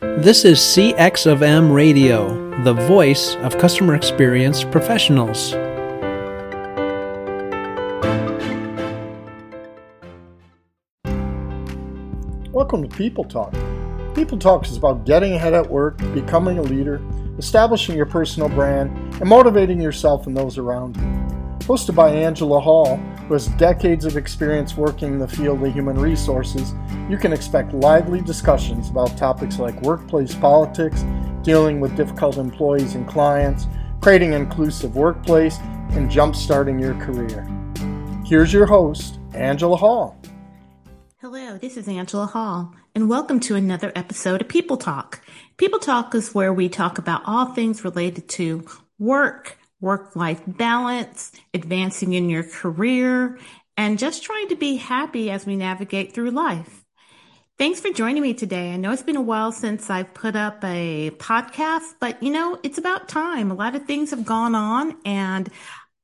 This is CX of M Radio, the voice of customer experience professionals. Welcome to People Talk. People Talk is about getting ahead at work, becoming a leader, establishing your personal brand, and motivating yourself and those around you. Hosted by Angela Hall, who has decades of experience working in the field of human resources, you can expect lively discussions about topics like workplace politics, dealing with difficult employees and clients, creating an inclusive workplace, and jumpstarting your career. Here's your host, Angela Hall. Hello, this is Angela Hall, and welcome to another episode of People Talk. People Talk is where we talk about all things related to work, work life balance, advancing in your career, and just trying to be happy as we navigate through life. Thanks for joining me today. I know it's been a while since I've put up a podcast, but you know, it's about time. A lot of things have gone on and,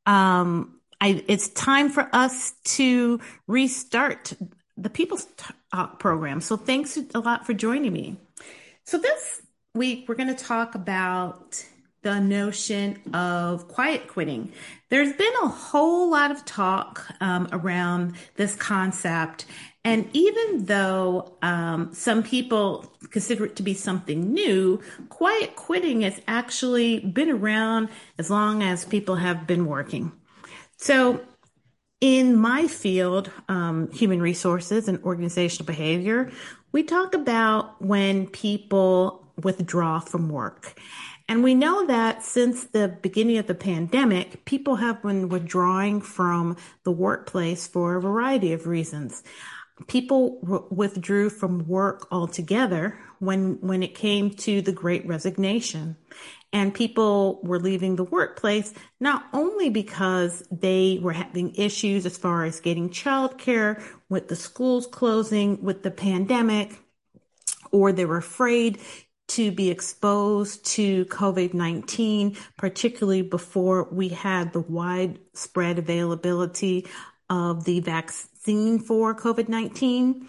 um, I, it's time for us to restart the People's Talk program. So thanks a lot for joining me. So this week we're going to talk about the notion of quiet quitting. There's been a whole lot of talk um, around this concept. And even though um, some people consider it to be something new, quiet quitting has actually been around as long as people have been working. So, in my field, um, human resources and organizational behavior, we talk about when people withdraw from work. And we know that since the beginning of the pandemic, people have been withdrawing from the workplace for a variety of reasons. People w- withdrew from work altogether when, when it came to the great resignation. And people were leaving the workplace not only because they were having issues as far as getting childcare with the schools closing with the pandemic, or they were afraid to be exposed to COVID 19, particularly before we had the widespread availability of the vaccine for COVID 19.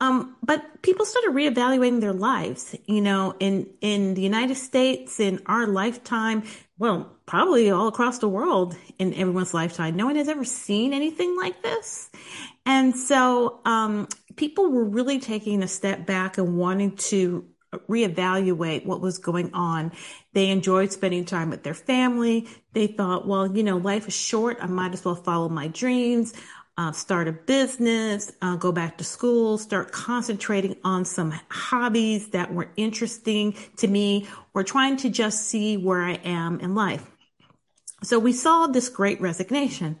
Um, but people started reevaluating their lives. You know, in, in the United States, in our lifetime, well, probably all across the world in everyone's lifetime, no one has ever seen anything like this. And so, um, people were really taking a step back and wanting to reevaluate what was going on. They enjoyed spending time with their family. They thought, well, you know, life is short. I might as well follow my dreams, uh, start a business, uh, go back to school, start concentrating on some hobbies that were interesting to me or trying to just see where I am in life. So we saw this great resignation.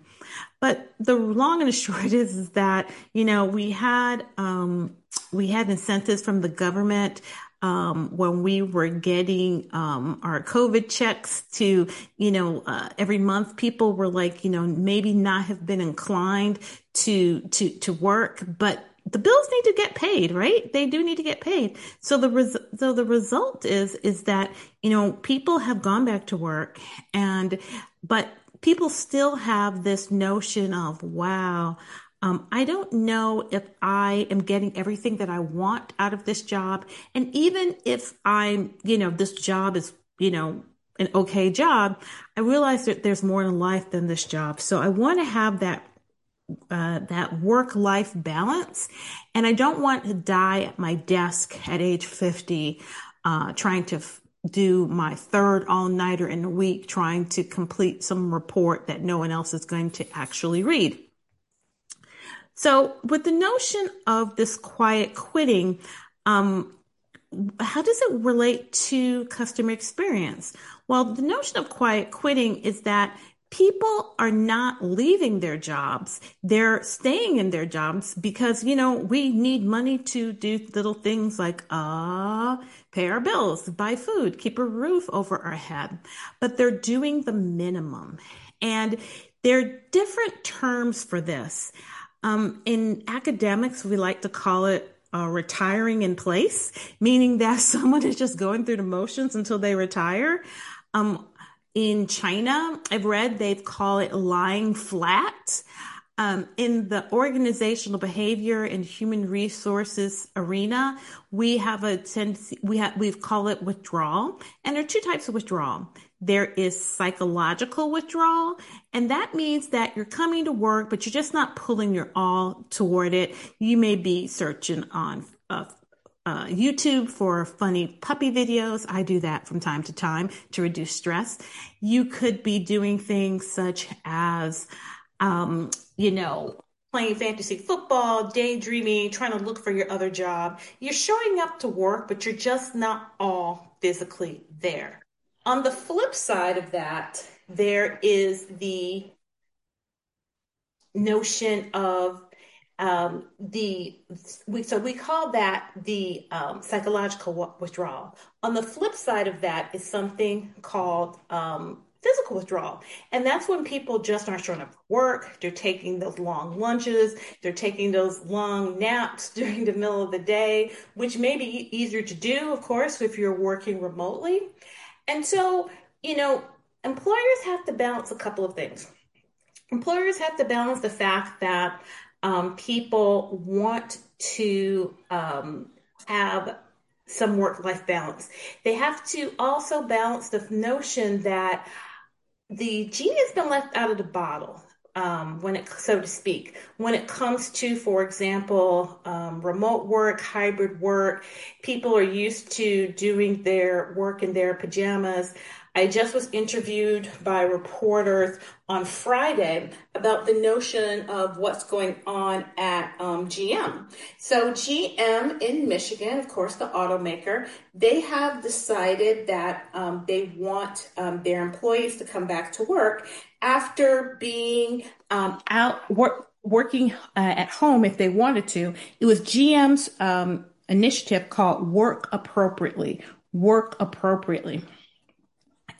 But the long and the short is, is that, you know, we had, um, we had incentives from the government um, when we were getting um, our COVID checks to, you know, uh, every month, people were like, you know, maybe not have been inclined to to to work, but the bills need to get paid, right? They do need to get paid. So the res- so the result is is that you know people have gone back to work, and but people still have this notion of wow um, I don't know if I am getting everything that I want out of this job. And even if I'm, you know, this job is, you know, an okay job, I realize that there's more in life than this job. So I want to have that uh, that work life balance. And I don't want to die at my desk at age 50, uh, trying to f- do my third all nighter in a week, trying to complete some report that no one else is going to actually read. So, with the notion of this quiet quitting, um, how does it relate to customer experience? Well, the notion of quiet quitting is that people are not leaving their jobs. They're staying in their jobs because, you know, we need money to do little things like, uh, pay our bills, buy food, keep a roof over our head. But they're doing the minimum. And there are different terms for this. Um, in academics, we like to call it uh, retiring in place, meaning that someone is just going through the motions until they retire. Um, in China, I've read they call it lying flat. um, in the organizational behavior and human resources arena, we have a tendency, we have, we've called it withdrawal. And there are two types of withdrawal. There is psychological withdrawal, and that means that you're coming to work, but you're just not pulling your all toward it. You may be searching on uh, uh, YouTube for funny puppy videos. I do that from time to time to reduce stress. You could be doing things such as um, you know, playing fantasy football, daydreaming, trying to look for your other job. You're showing up to work, but you're just not all physically there. On the flip side of that, there is the notion of um, the we so we call that the um, psychological withdrawal. On the flip side of that is something called um, physical withdrawal. And that's when people just aren't showing up for work. They're taking those long lunches. They're taking those long naps during the middle of the day, which may be easier to do, of course, if you're working remotely. And so, you know, employers have to balance a couple of things. Employers have to balance the fact that um, people want to um, have some work life balance. They have to also balance the notion that the genie has been left out of the bottle. Um, when it, so to speak, when it comes to, for example, um, remote work, hybrid work, people are used to doing their work in their pajamas. I just was interviewed by reporters on Friday about the notion of what's going on at um, GM. So, GM in Michigan, of course, the automaker, they have decided that um, they want um, their employees to come back to work after being um, out work, working uh, at home if they wanted to. It was GM's um, initiative called Work Appropriately. Work Appropriately.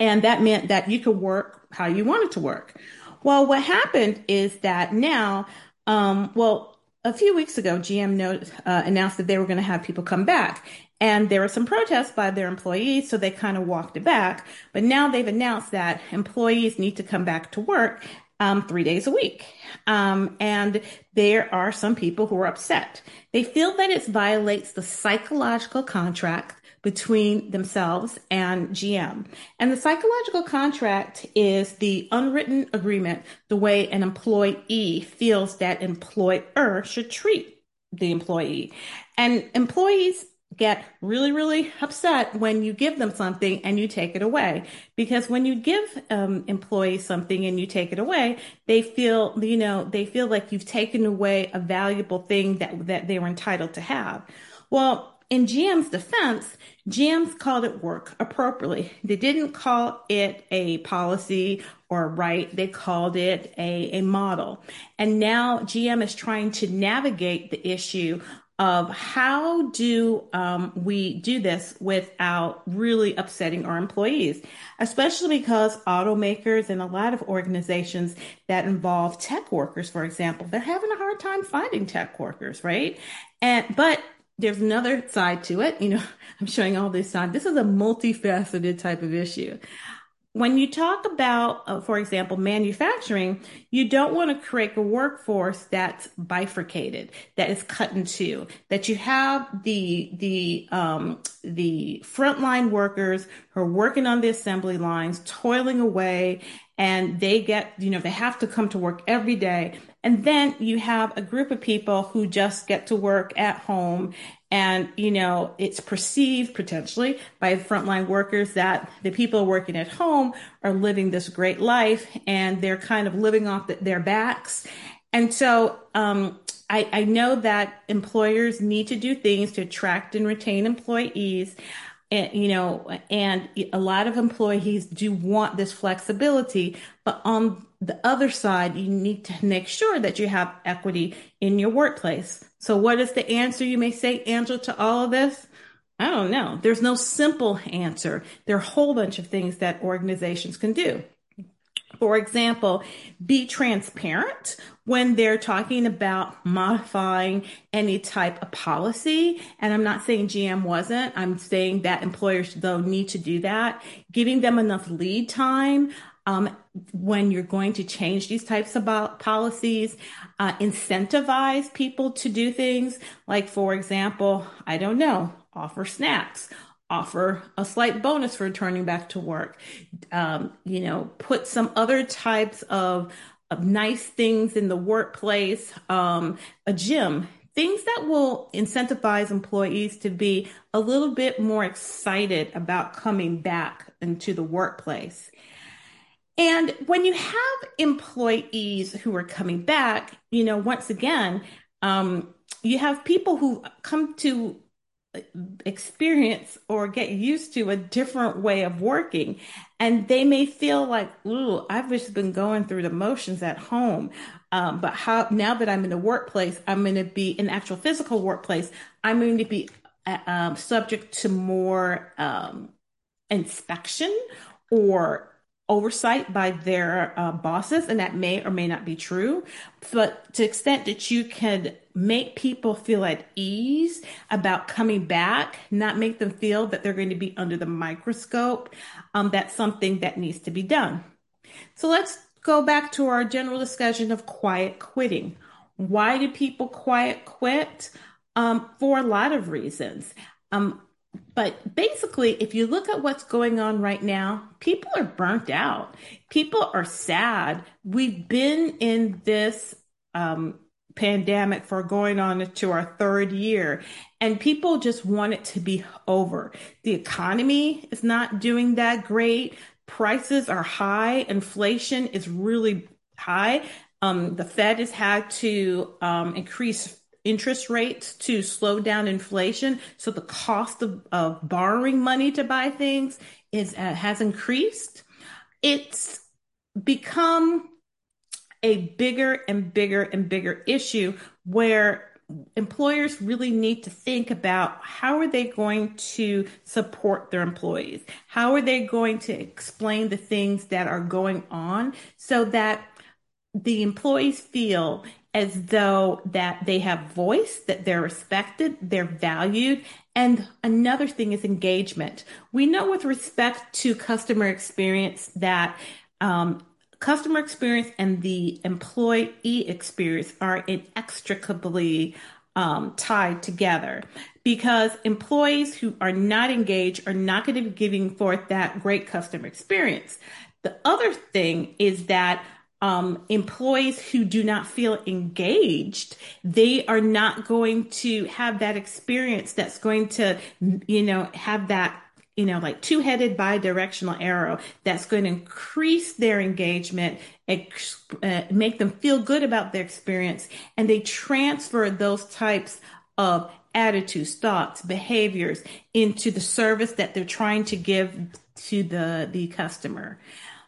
And that meant that you could work how you wanted to work. Well, what happened is that now, um, well, a few weeks ago, GM uh, announced that they were going to have people come back. And there were some protests by their employees, so they kind of walked it back. But now they've announced that employees need to come back to work um, three days a week. Um, and there are some people who are upset. They feel that it violates the psychological contract between themselves and GM. And the psychological contract is the unwritten agreement, the way an employee feels that employer should treat the employee. And employees get really, really upset when you give them something and you take it away. Because when you give um, employees something and you take it away, they feel, you know, they feel like you've taken away a valuable thing that, that they were entitled to have. Well, in GM's defense, GM's called it work appropriately. They didn't call it a policy or right. They called it a, a model. And now GM is trying to navigate the issue of how do um, we do this without really upsetting our employees, especially because automakers and a lot of organizations that involve tech workers, for example, they're having a hard time finding tech workers, right? And but there's another side to it. You know, I'm showing all this side. This is a multifaceted type of issue. When you talk about, uh, for example, manufacturing, you don't want to create a workforce that's bifurcated, that is cut in two. That you have the the um, the frontline workers who are working on the assembly lines, toiling away, and they get, you know, they have to come to work every day. And then you have a group of people who just get to work at home. And, you know, it's perceived potentially by frontline workers that the people working at home are living this great life and they're kind of living off the, their backs. And so, um, I, I know that employers need to do things to attract and retain employees and you know and a lot of employees do want this flexibility but on the other side you need to make sure that you have equity in your workplace. So what is the answer you may say angela to all of this? I don't know. There's no simple answer. There are a whole bunch of things that organizations can do for example, be transparent when they're talking about modifying any type of policy. And I'm not saying GM wasn't. I'm saying that employers, though, need to do that. Giving them enough lead time. Um, when you're going to change these types of policies, uh, incentivize people to do things like, for example, I don't know, offer snacks, offer a slight bonus for returning back to work, um, you know, put some other types of, of nice things in the workplace, um, a gym, things that will incentivize employees to be a little bit more excited about coming back into the workplace. And when you have employees who are coming back, you know, once again, um, you have people who come to experience or get used to a different way of working. And they may feel like, ooh, I've just been going through the motions at home. Um, but how now that I'm in the workplace, I'm going to be in actual physical workplace, I'm going to be uh, um, subject to more um, inspection or oversight by their uh, bosses, and that may or may not be true. But to the extent that you can make people feel at ease about coming back, not make them feel that they're going to be under the microscope, um, that's something that needs to be done. So let's go back to our general discussion of quiet quitting. Why do people quiet quit? Um, for a lot of reasons. Um, but basically, if you look at what's going on right now, people are burnt out. People are sad. We've been in this um, pandemic for going on to our third year, and people just want it to be over. The economy is not doing that great. Prices are high. Inflation is really high. Um, the Fed has had to um, increase interest rates to slow down inflation. So the cost of, of borrowing money to buy things is uh, has increased. It's become a bigger and bigger and bigger issue where employers really need to think about how are they going to support their employees how are they going to explain the things that are going on so that the employees feel as though that they have voice, that they're respected, they're valued. And another thing is engagement. We know with respect to customer experience that um, customer experience and the employee experience are inextricably um, tied together because employees who are not engaged are not going to be giving forth that great customer experience. The other thing is that um, employees who do not feel engaged, they are not going to have that experience that's going to, you know, have that, you know, like two headed bi-directional arrow that's going to increase their engagement, ex- uh, make them feel good about their experience, and they transfer those types of attitudes, thoughts, behaviors into the service that they're trying to give to the, the customer.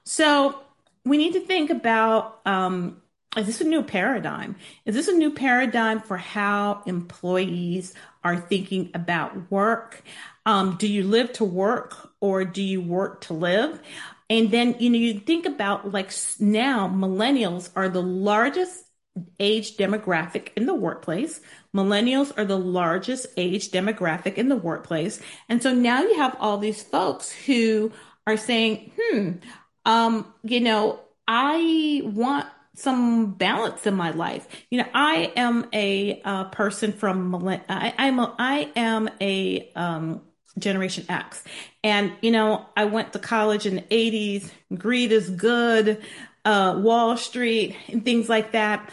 So we need to think about um, is this a new paradigm? Is this a new paradigm for how employees are thinking about work? Um, do you live to work or do you work to live? And then, you know, you think about like now millennials are the largest age demographic in the workplace. Millennials are the largest age demographic in the workplace. And so now you have all these folks who are saying, hmm, um, you know, I want some balance in my life. You know, I am a uh, person from I, I'm a, I am a um, Generation X, and you know, I went to college in the '80s. Greed is good uh, Wall Street and things like that.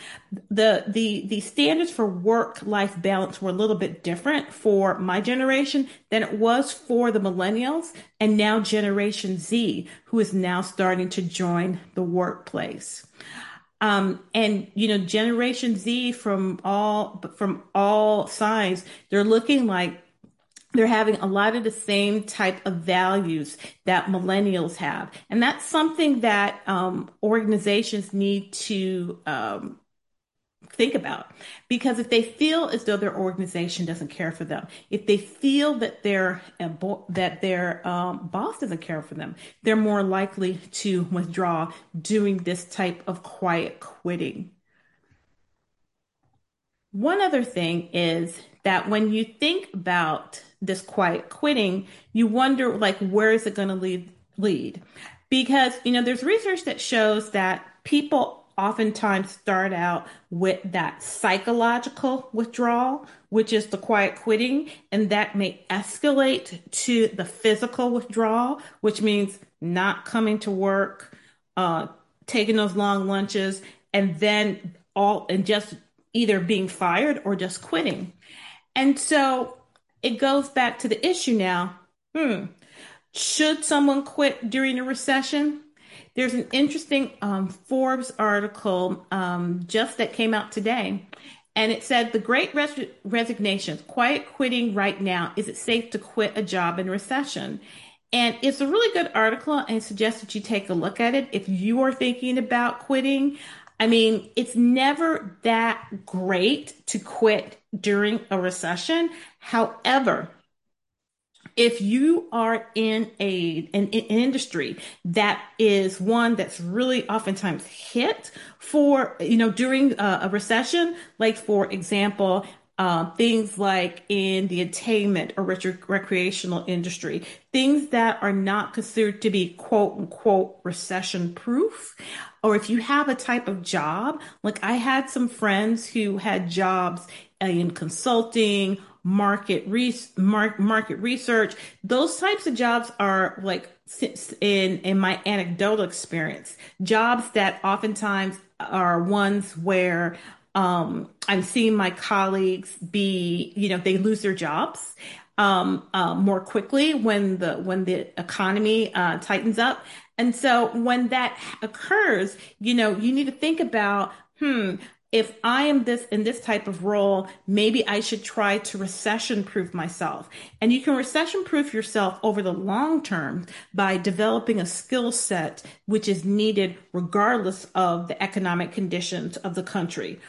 The the the standards for work life balance were a little bit different for my generation than it was for the millennials and now Generation Z, who is now starting to join the workplace. Um, and you know, Generation Z from all from all sides, they're looking like they're having a lot of the same type of values that millennials have. And that's something that um, organizations need to um, think about because if they feel as though their organization doesn't care for them if they feel that their that their um, boss doesn't care for them they're more likely to withdraw doing this type of quiet quitting one other thing is that when you think about this quiet quitting, you wonder like where is it going to lead lead? because, you know, there's research that shows that people oftentimes start out with that psychological withdrawal, which is the quiet quitting, and that may escalate to the physical withdrawal, which means not coming to work, uh, taking those long lunches, and then all and just either being fired or just quitting. And so it goes back to the issue now. Hmm. Should someone quit during a recession? There's an interesting um, Forbes article um, just that came out today, and it said the great res- resignation, quiet quitting right now. Is it safe to quit a job in recession? And it's a really good article, and suggest that you take a look at it if you are thinking about quitting. I mean, it's never that great to quit during a recession. However, if you are in a an, an, industry that is one that's really oftentimes hit for you know during a, a recession like for example uh, things like in the entertainment or rec- recreational industry, things that are not considered to be quote unquote recession proof. Or if you have a type of job, like I had some friends who had jobs in consulting market re- market research. Those types of jobs are like in in my anecdotal experience, jobs that oftentimes are ones where um, I'm seeing my colleagues be, you know, they lose their jobs um, uh, more quickly when the when the economy uh, tightens up. And so when that occurs, you know, you need to think about, hmm, if I am this in this type of role, maybe I should try to recession proof myself. And you can recession proof yourself over the long term by developing a skill set which is needed regardless of the economic conditions of the country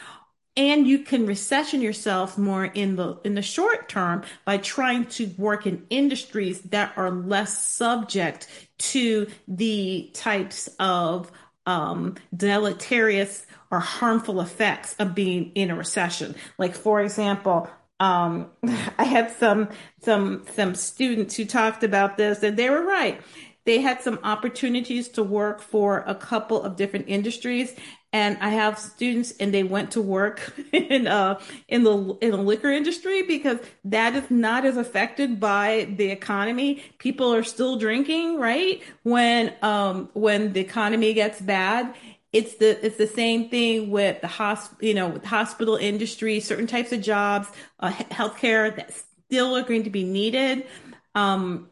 and you can recession yourself more in the in the short term by trying to work in industries that are less subject to the types of um, deleterious or harmful effects of being in a recession. Like, for example, um, I had some some some students who talked about this, and they were right. They had some opportunities to work for a couple of different industries, and I have students, and they went to work in uh in the in the liquor industry because that is not as affected by the economy. People are still drinking, right? When um when the economy gets bad, it's the it's the same thing with the hosp you know with hospital industry certain types of jobs uh, healthcare that still are going to be needed. Um,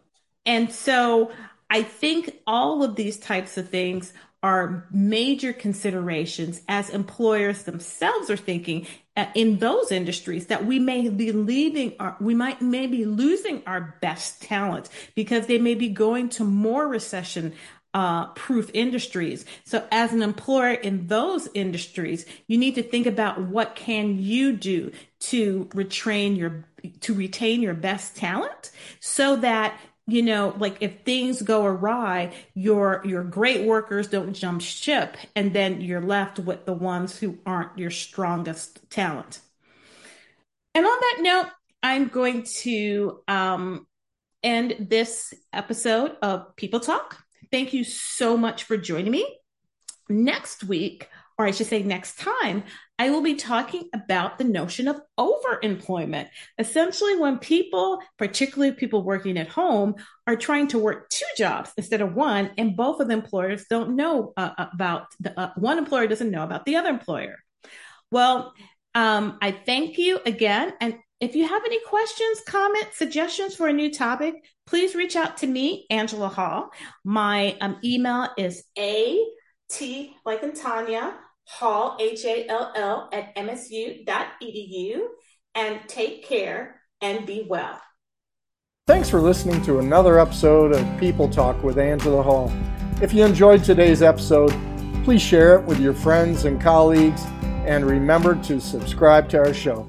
and so i think all of these types of things are major considerations as employers themselves are thinking uh, in those industries that we may be leaving our, we might maybe losing our best talent because they may be going to more recession uh, proof industries. So as an employer in those industries, you need to think about what can you do to retrain your to retain your best talent so that you know like if things go awry your your great workers don't jump ship and then you're left with the ones who aren't your strongest talent and on that note i'm going to um end this episode of people talk Thank you so much for joining me. Next week, or I should say next time, I will be talking about the notion of overemployment. Essentially, when people, particularly people working at home, are trying to work two jobs instead of one, and both of the employers don't know uh, about the uh, one employer doesn't know about the other employer. Well, um, I thank you again, and if you have any questions, comments, suggestions for a new topic, please reach out to me, Angela Hall. My um, email is a t like in Tanya Hall H A L L at msu.edu. And take care and be well. Thanks for listening to another episode of People Talk with Angela Hall. If you enjoyed today's episode, please share it with your friends and colleagues, and remember to subscribe to our show.